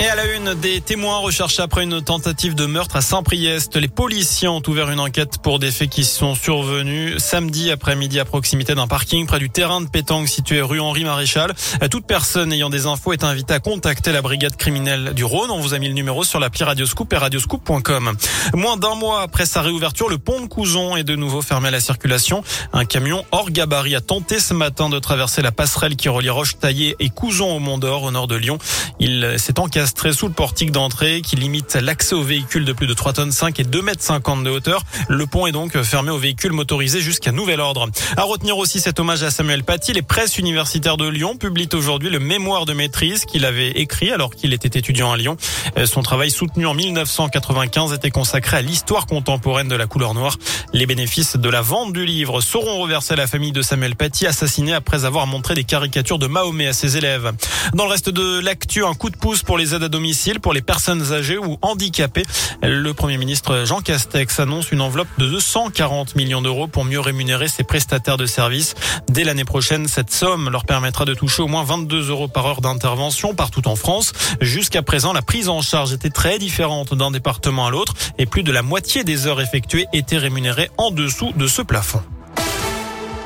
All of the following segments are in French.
Et à la une, des témoins recherchés après une tentative de meurtre à Saint-Priest. Les policiers ont ouvert une enquête pour des faits qui sont survenus samedi après-midi à proximité d'un parking près du terrain de pétanque situé rue Henri Maréchal. Toute personne ayant des infos est invitée à contacter la brigade criminelle du Rhône. On vous a mis le numéro sur l'appli Radioscoop et radioscoop.com. Moins d'un mois après sa réouverture, le pont de Couzon est de nouveau fermé à la circulation. Un camion hors gabarit a tenté ce matin de traverser la passerelle qui relie Roche-Taillée et Couzon au Mont d'Or au nord de Lyon. Il s'est encaissé très sous le portique d'entrée qui limite l'accès aux véhicules de plus de 3 tonnes 5 et 2 mètres 50 de hauteur. Le pont est donc fermé aux véhicules motorisés jusqu'à nouvel ordre. À retenir aussi cet hommage à Samuel Paty. Les presses universitaires de Lyon publient aujourd'hui le mémoire de maîtrise qu'il avait écrit alors qu'il était étudiant à Lyon. Euh, son travail soutenu en 1995 était consacré à l'histoire contemporaine de la couleur noire. Les bénéfices de la vente du livre seront reversés à la famille de Samuel Paty, assassiné après avoir montré des caricatures de Mahomet à ses élèves. Dans le reste de l'actu, un coup de pouce pour les à domicile pour les personnes âgées ou handicapées. Le Premier ministre Jean Castex annonce une enveloppe de 240 millions d'euros pour mieux rémunérer ses prestataires de services. Dès l'année prochaine, cette somme leur permettra de toucher au moins 22 euros par heure d'intervention partout en France. Jusqu'à présent, la prise en charge était très différente d'un département à l'autre et plus de la moitié des heures effectuées étaient rémunérées en dessous de ce plafond.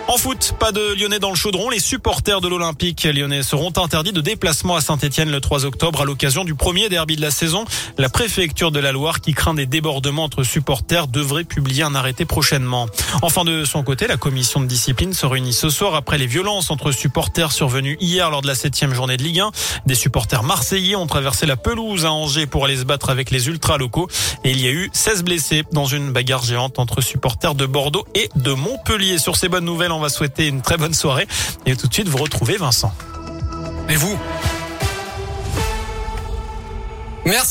En foot, pas de Lyonnais dans le chaudron. Les supporters de l'Olympique lyonnais seront interdits de déplacement à Saint-Etienne le 3 octobre à l'occasion du premier derby de la saison. La préfecture de la Loire, qui craint des débordements entre supporters, devrait publier un arrêté prochainement. Enfin, de son côté, la commission de discipline se réunit ce soir après les violences entre supporters survenues hier lors de la septième journée de Ligue 1. Des supporters marseillais ont traversé la pelouse à Angers pour aller se battre avec les ultras locaux et il y a eu 16 blessés dans une bagarre géante entre supporters de Bordeaux et de Montpellier. Sur ces bonnes nouvelles, on va souhaiter une très bonne soirée et tout de suite vous retrouvez Vincent. Et vous? Merci.